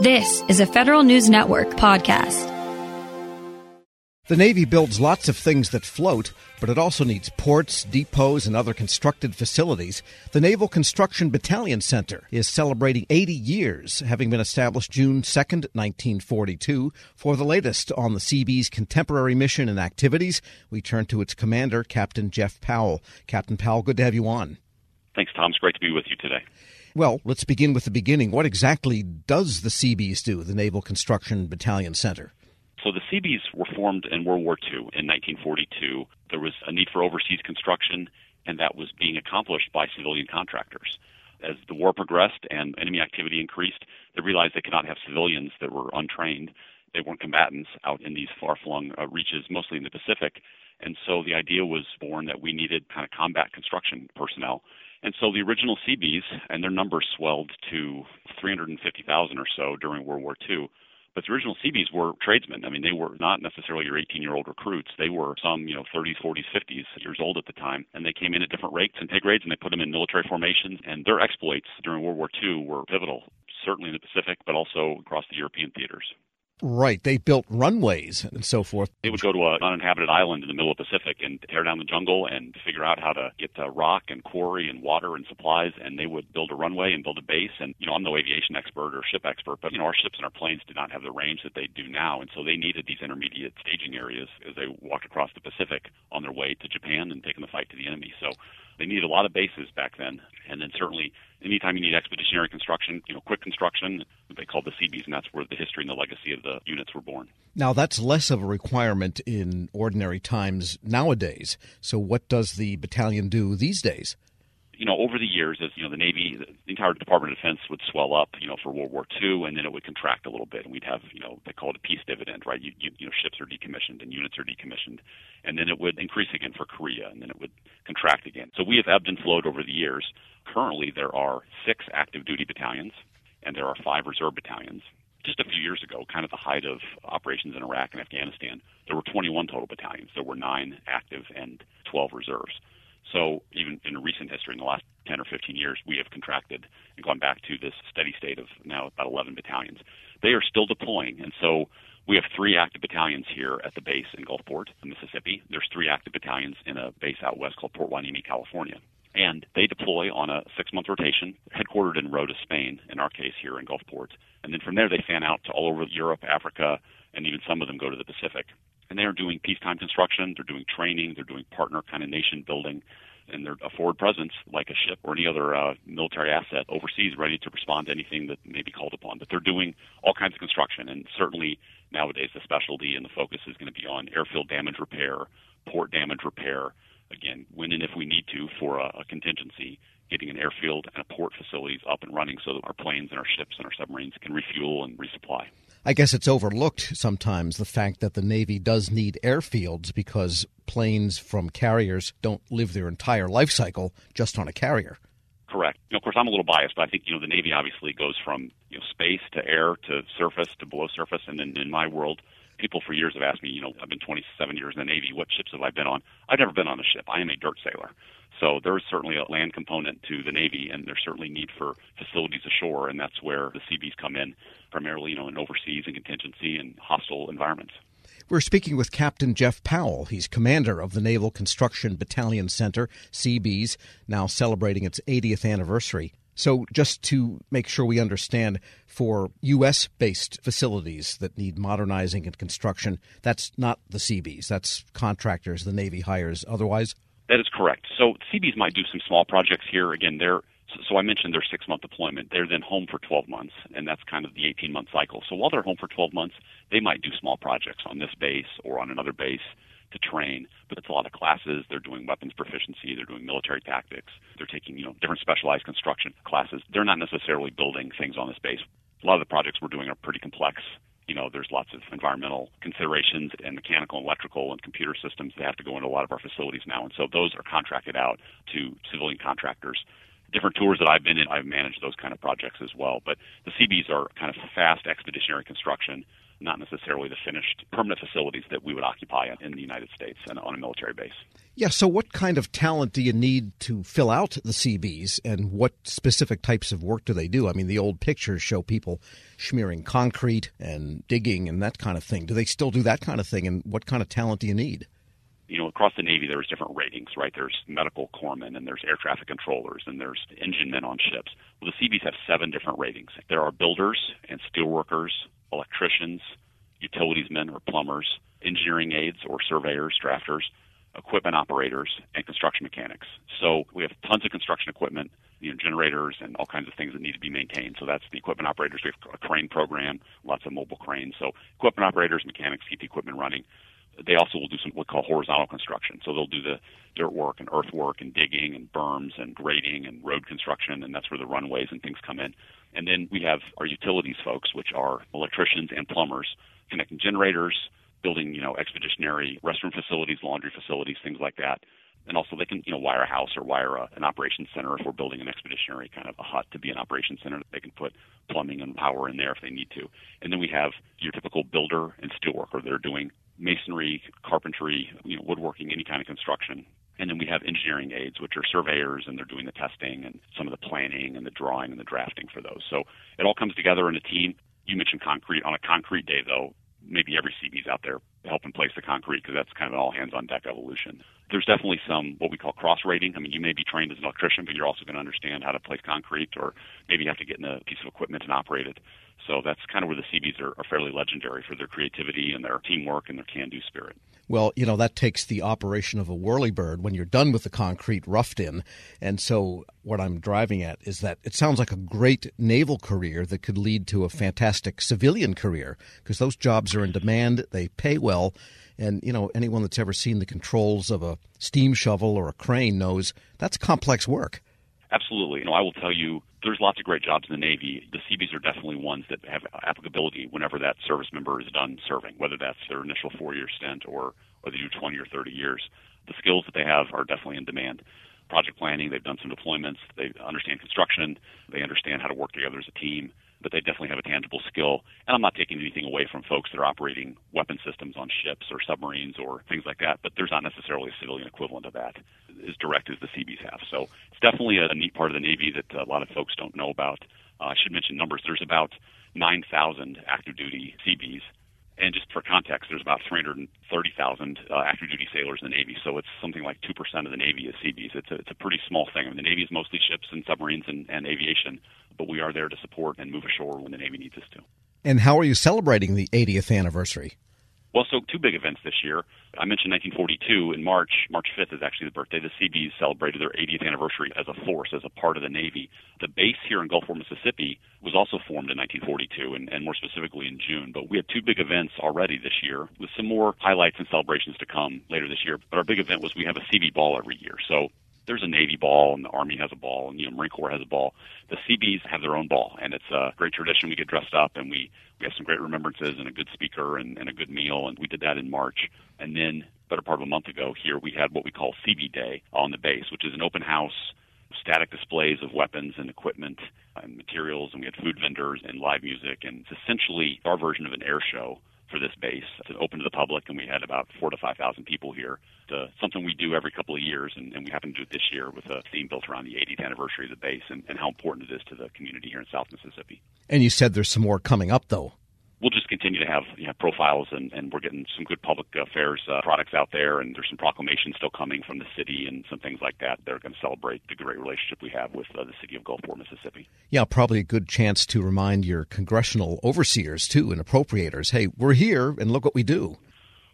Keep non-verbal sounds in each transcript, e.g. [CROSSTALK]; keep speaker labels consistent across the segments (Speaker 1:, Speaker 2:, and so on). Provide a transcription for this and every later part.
Speaker 1: This is a Federal News Network podcast.
Speaker 2: The Navy builds lots of things that float, but it also needs ports, depots, and other constructed facilities. The Naval Construction Battalion Center is celebrating 80 years, having been established June 2nd, 1942. For the latest on the Seabees' contemporary mission and activities, we turn to its commander, Captain Jeff Powell. Captain Powell, good to have you on.
Speaker 3: Thanks, Tom. It's great to be with you today.
Speaker 2: Well, let's begin with the beginning. What exactly does the Seabees do, the Naval Construction Battalion Center?
Speaker 3: So the Seabees were formed in World War II in 1942. There was a need for overseas construction, and that was being accomplished by civilian contractors. As the war progressed and enemy activity increased, they realized they could not have civilians that were untrained. They weren't combatants out in these far-flung uh, reaches, mostly in the Pacific. And so the idea was born that we needed kind of combat construction personnel and so the original Seabees and their numbers swelled to 350,000 or so during World War II. But the original Seabees were tradesmen. I mean, they were not necessarily your 18 year old recruits. They were some, you know, 30s, 40s, 50s years old at the time. And they came in at different rates and pay grades and they put them in military formations. And their exploits during World War II were pivotal, certainly in the Pacific, but also across the European theaters.
Speaker 2: Right. They built runways and so forth.
Speaker 3: They would go to an uninhabited island in the middle of the Pacific and tear down the jungle and figure out how to get to rock and quarry and water and supplies. And they would build a runway and build a base. And, you know, I'm no aviation expert or ship expert, but, you know, our ships and our planes did not have the range that they do now. And so they needed these intermediate staging areas as they walked across the Pacific on their way to Japan and taking the fight to the enemy. So they needed a lot of bases back then. And then certainly anytime you need expeditionary construction, you know, quick construction, called the Seabees, and that's where the history and the legacy of the units were born.
Speaker 2: Now, that's less of a requirement in ordinary times nowadays. So, what does the battalion do these days?
Speaker 3: you know, over the years, as you know, the Navy, the entire Department of Defense would swell up, you know, for World War II, and then it would contract a little bit, and we'd have, you know, they call it a peace dividend, right? You, you, you know, ships are decommissioned and units are decommissioned, and then it would increase again for Korea, and then it would contract again. So we have ebbed and flowed over the years. Currently, there are six active duty battalions, and there are five reserve battalions. Just a few years ago, kind of the height of operations in Iraq and Afghanistan, there were 21 total battalions. There were nine active and 12 reserves. So even in recent history, in the last 10 or 15 years, we have contracted and gone back to this steady state of now about 11 battalions. They are still deploying, and so we have three active battalions here at the base in Gulfport, Mississippi. There's three active battalions in a base out west called Port Hueneme, California. And they deploy on a six month rotation, headquartered in Rota, Spain, in our case here in Gulfport. And then from there, they fan out to all over Europe, Africa, and even some of them go to the Pacific and they are doing peacetime construction, they're doing training, they're doing partner kind of nation building, and they're a forward presence like a ship or any other uh, military asset overseas, ready to respond to anything that may be called upon. But they're doing all kinds of construction, and certainly nowadays the specialty and the focus is going to be on airfield damage repair, port damage repair. Again, when and if we need to for a, a contingency, getting an airfield and a port facilities up and running so that our planes and our ships and our submarines can refuel and resupply.
Speaker 2: I guess it's overlooked sometimes the fact that the Navy does need airfields because planes from carriers don't live their entire life cycle just on a carrier.
Speaker 3: Correct. You know, of course, I'm a little biased, but I think you know the Navy obviously goes from you know space to air to surface to below surface, and then in my world, people for years have asked me, you know, I've been 27 years in the Navy, what ships have I been on? I've never been on a ship. I am a dirt sailor. So there's certainly a land component to the Navy, and there's certainly need for facilities ashore, and that's where the Seabees come in, primarily, you know, in overseas and contingency and hostile environments.
Speaker 2: We're speaking with Captain Jeff Powell. He's commander of the Naval Construction Battalion Center, Seabees, now celebrating its 80th anniversary. So, just to make sure we understand, for U.S. based facilities that need modernizing and construction, that's not the Seabees. That's contractors the Navy hires otherwise?
Speaker 3: That is correct. So Seabees might do some small projects here. Again, they're so I mentioned their six month deployment. They're then home for 12 months, and that's kind of the 18 month cycle. So while they're home for 12 months, they might do small projects on this base or on another base to train. But it's a lot of classes. They're doing weapons proficiency. They're doing military tactics. They're taking you know different specialized construction classes. They're not necessarily building things on this base. A lot of the projects we're doing are pretty complex you know, there's lots of environmental considerations and mechanical, electrical, and computer systems that have to go into a lot of our facilities now. And so those are contracted out to civilian contractors. Different tours that I've been in, I've managed those kind of projects as well. But the Seabees are kind of fast expeditionary construction. Not necessarily the finished permanent facilities that we would occupy in the United States and on a military base.
Speaker 2: Yeah, so what kind of talent do you need to fill out the Seabees and what specific types of work do they do? I mean, the old pictures show people smearing concrete and digging and that kind of thing. Do they still do that kind of thing and what kind of talent do you need?
Speaker 3: you know, across the Navy, there's different ratings, right? There's medical corpsmen and there's air traffic controllers and there's engine men on ships. Well, the Seabees have seven different ratings. There are builders and steelworkers, electricians, utilities men or plumbers, engineering aides or surveyors, drafters, equipment operators, and construction mechanics. So we have tons of construction equipment, you know, generators and all kinds of things that need to be maintained. So that's the equipment operators. We have a crane program, lots of mobile cranes. So equipment operators, mechanics keep the equipment running they also will do some what we call horizontal construction. So they'll do the dirt work and earthwork and digging and berms and grading and road construction, and that's where the runways and things come in. And then we have our utilities folks, which are electricians and plumbers, connecting generators, building you know expeditionary restroom facilities, laundry facilities, things like that. And also they can you know wire a house or wire a, an operations center if we're building an expeditionary kind of a hut to be an operations center. They can put plumbing and power in there if they need to. And then we have your typical builder and steelworker that are doing masonry, carpentry, you know, woodworking, any kind of construction. And then we have engineering aides, which are surveyors, and they're doing the testing and some of the planning and the drawing and the drafting for those. So it all comes together in a team. You mentioned concrete. On a concrete day, though, maybe every Seabee's out there helping place the concrete because that's kind of an all hands on deck evolution. There's definitely some what we call cross rating. I mean, you may be trained as an electrician, but you're also going to understand how to place concrete, or maybe you have to get in a piece of equipment and operate it. So that's kind of where the Seabees are, are fairly legendary for their creativity and their teamwork and their can do spirit.
Speaker 2: Well, you know, that takes the operation of a whirlybird when you're done with the concrete roughed in. And so, what I'm driving at is that it sounds like a great naval career that could lead to a fantastic civilian career because those jobs are in demand, they pay well. And, you know, anyone that's ever seen the controls of a steam shovel or a crane knows that's complex work.
Speaker 3: Absolutely. You know, I will tell you, there's lots of great jobs in the Navy. The Seabees are definitely ones that have applicability whenever that service member is done serving, whether that's their initial four-year stint or or they do 20 or 30 years. The skills that they have are definitely in demand. Project planning, they've done some deployments, they understand construction, they understand how to work together as a team but they definitely have a tangible skill. And I'm not taking anything away from folks that are operating weapon systems on ships or submarines or things like that, but there's not necessarily a civilian equivalent of that as direct as the Seabees have. So it's definitely a neat part of the Navy that a lot of folks don't know about. Uh, I should mention numbers. There's about 9,000 active duty Seabees. And just for context, there's about 330,000 uh, active duty sailors in the Navy. So it's something like 2% of the Navy is Seabees. It's a, it's a pretty small thing. I mean, the Navy is mostly ships and submarines and, and aviation, but we are there to support and move ashore when the Navy needs us to.
Speaker 2: And how are you celebrating the 80th anniversary?
Speaker 3: Well, so two big events this year. I mentioned 1942 in March. March 5th is actually the birthday. The Seabees celebrated their 80th anniversary as a force, as a part of the Navy. The base here in Gulfport, Mississippi was also formed in 1942, and, and more specifically in June. But we had two big events already this year, with some more highlights and celebrations to come later this year. But our big event was we have a Seabee Ball every year. So there's a Navy ball and the Army has a ball and you know Marine Corps has a ball. The Seabees have their own ball, and it's a great tradition. We get dressed up and we we have some great remembrances and a good speaker and, and a good meal, and we did that in March. And then, better part of a month ago, here we had what we call Seabee Day on the base, which is an open house static displays of weapons and equipment and materials, and we had food vendors and live music, and it's essentially our version of an air show for this base. It's open to the public, and we had about four to five thousand people here. It's uh, something we do every couple of years, and, and we happen to do it this year with a theme built around the 80th anniversary of the base and, and how important it is to the community here in South Mississippi.
Speaker 2: And you said there's some more coming up, though
Speaker 3: continue to have you know, profiles, and, and we're getting some good public affairs uh, products out there, and there's some proclamations still coming from the city and some things like that. They're going to celebrate the great relationship we have with uh, the city of Gulfport, Mississippi.
Speaker 2: Yeah, probably a good chance to remind your congressional overseers too and appropriators, hey, we're here, and look what we do.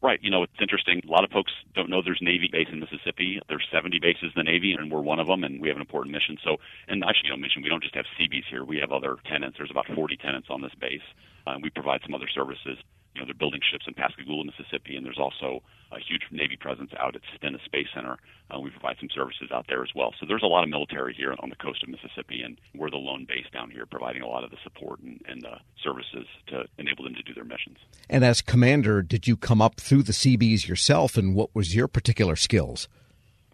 Speaker 3: Right. You know, it's interesting. A lot of folks don't know there's Navy base in Mississippi. There's 70 bases in the Navy, and we're one of them, and we have an important mission. So, and I should you know, mention we don't just have Seabees here. We have other tenants. There's about 40 tenants on this base. Uh, we provide some other services. You know, they're building ships in Pascagoula, Mississippi, and there's also a huge Navy presence out at Stennis Space Center. Uh, we provide some services out there as well. So there's a lot of military here on the coast of Mississippi, and we're the lone base down here providing a lot of the support and, and uh, services to enable them to do their missions.
Speaker 2: And as commander, did you come up through the Seabees yourself, and what was your particular skills?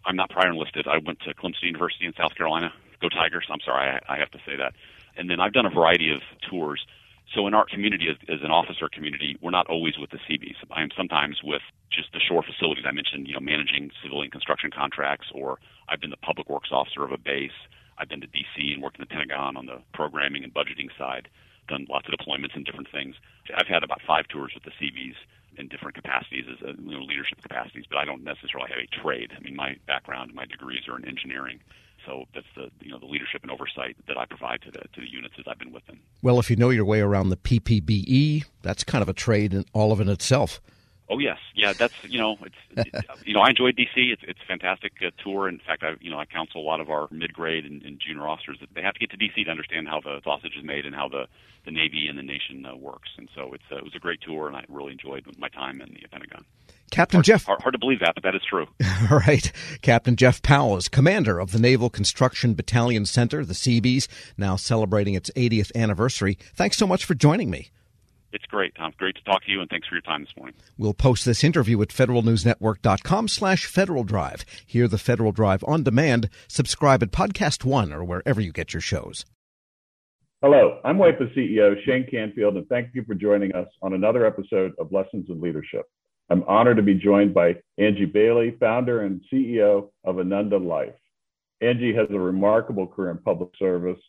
Speaker 3: I'm not prior enlisted. I went to Clemson University in South Carolina. Go Tigers! I'm sorry, I, I have to say that. And then I've done a variety of tours So in our community, as, as, an officer community, we're not always with the Seabees. I am sometimes with just the shore facilities. I mentioned, you know, managing civilian construction contracts, or I've been the public works officer of a base. I've been to D.C. and worked in the Pentagon on the programming and budgeting side. Done lots of deployments and different things. I've had about five tours with the Seabees in different capacities as a, you know, leadership capacities, but I don't necessarily have a trade. I mean, my background, my degrees are in engineering. So that's the you know the leadership and oversight that I provide to the to the units as I've been with them.
Speaker 2: Well, if you know your way around the PPBE, that's kind of a trade in all of in itself.
Speaker 3: Oh yes, yeah. That's you know, it's you know, I enjoyed DC. It's it's a fantastic uh, tour. In fact, I you know I counsel a lot of our mid grade and, and, junior officers that they have to get to DC to understand how the sausage is made and how the the Navy and the nation uh, works. And so it's uh, it was a great tour, and I really enjoyed my time in the Pentagon.
Speaker 2: Captain
Speaker 3: hard,
Speaker 2: Jeff.
Speaker 3: Hard, hard, to believe that, but that is true. [LAUGHS]
Speaker 2: All right. Captain Jeff Powell is commander of the Naval Construction Battalion Center, the Seabees, now celebrating its 80th anniversary. Thanks so much for joining me.
Speaker 3: It's great, Tom. Great to talk to you, and thanks for your time this morning.
Speaker 2: We'll post this interview at federalnewsnetwork.com slash Federal Drive. Hear the Federal Drive on demand. Subscribe at Podcast One or wherever you get your shows.
Speaker 4: Hello, I'm WIPA CEO Shane Canfield, and thank you for joining us on another episode of Lessons in Leadership. I'm honored to be joined by Angie Bailey, founder and CEO of Ananda Life. Angie has a remarkable career in public service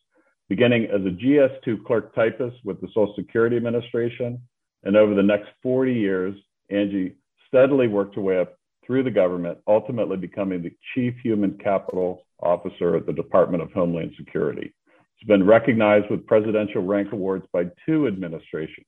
Speaker 4: beginning as a GS2 clerk typist with the Social Security Administration. And over the next 40 years, Angie steadily worked her way up through the government, ultimately becoming the Chief Human Capital Officer at the Department of Homeland Security. She's been recognized with presidential rank awards by two administrations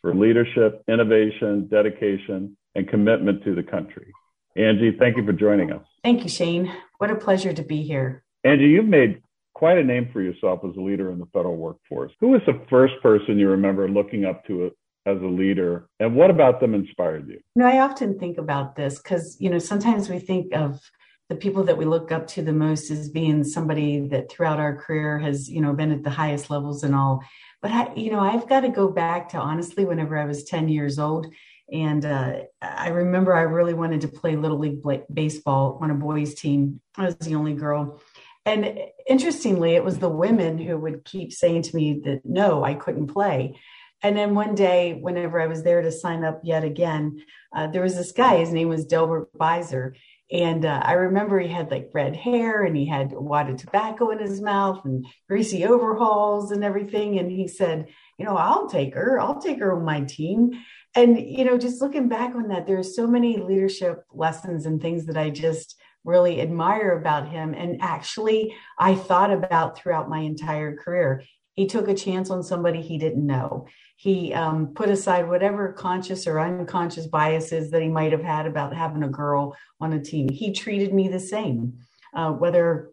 Speaker 4: for leadership, innovation, dedication, and commitment to the country. Angie, thank you for joining us.
Speaker 5: Thank you, Shane. What a pleasure to be here.
Speaker 4: Angie, you've made quite a name for yourself as a leader in the federal workforce. Who was the first person you remember looking up to as a leader, and what about them inspired you?
Speaker 5: You know, I often think about this because you know sometimes we think of the people that we look up to the most as being somebody that throughout our career has you know been at the highest levels and all. But I, you know, I've got to go back to honestly whenever I was ten years old. And uh, I remember I really wanted to play little league baseball on a boys' team. I was the only girl, and interestingly, it was the women who would keep saying to me that no, I couldn't play. And then one day, whenever I was there to sign up yet again, uh, there was this guy. His name was Delbert Beiser. And uh, I remember he had like red hair and he had a wad of tobacco in his mouth and greasy overalls and everything. And he said, You know, I'll take her. I'll take her on my team. And, you know, just looking back on that, there's so many leadership lessons and things that I just really admire about him and actually I thought about throughout my entire career. He took a chance on somebody he didn't know. He um, put aside whatever conscious or unconscious biases that he might have had about having a girl on a team. He treated me the same, uh, whether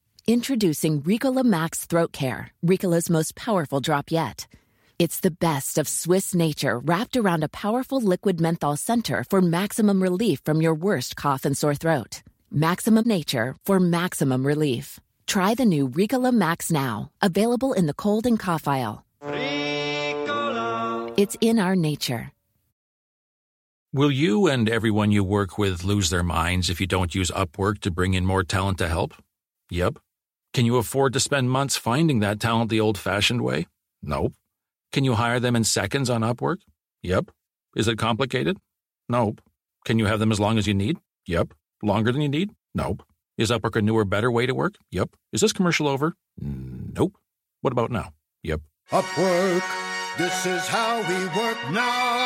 Speaker 6: Introducing Ricola Max Throat Care, Ricola's most powerful drop yet. It's the best of Swiss nature wrapped around a powerful liquid menthol center for maximum relief from your worst cough and sore throat. Maximum nature for maximum relief. Try the new Ricola Max now, available in the cold and cough aisle. Ricola. It's in our nature.
Speaker 7: Will you and everyone you work with lose their minds if you don't use Upwork to bring in more talent to help? Yep. Can you afford to spend months finding that talent the old fashioned way? Nope. Can you hire them in seconds on Upwork? Yep. Is it complicated? Nope. Can you have them as long as you need? Yep. Longer than you need? Nope. Is Upwork a newer, better way to work? Yep. Is this commercial over? Nope. What about now? Yep.
Speaker 8: Upwork. This is how we work now.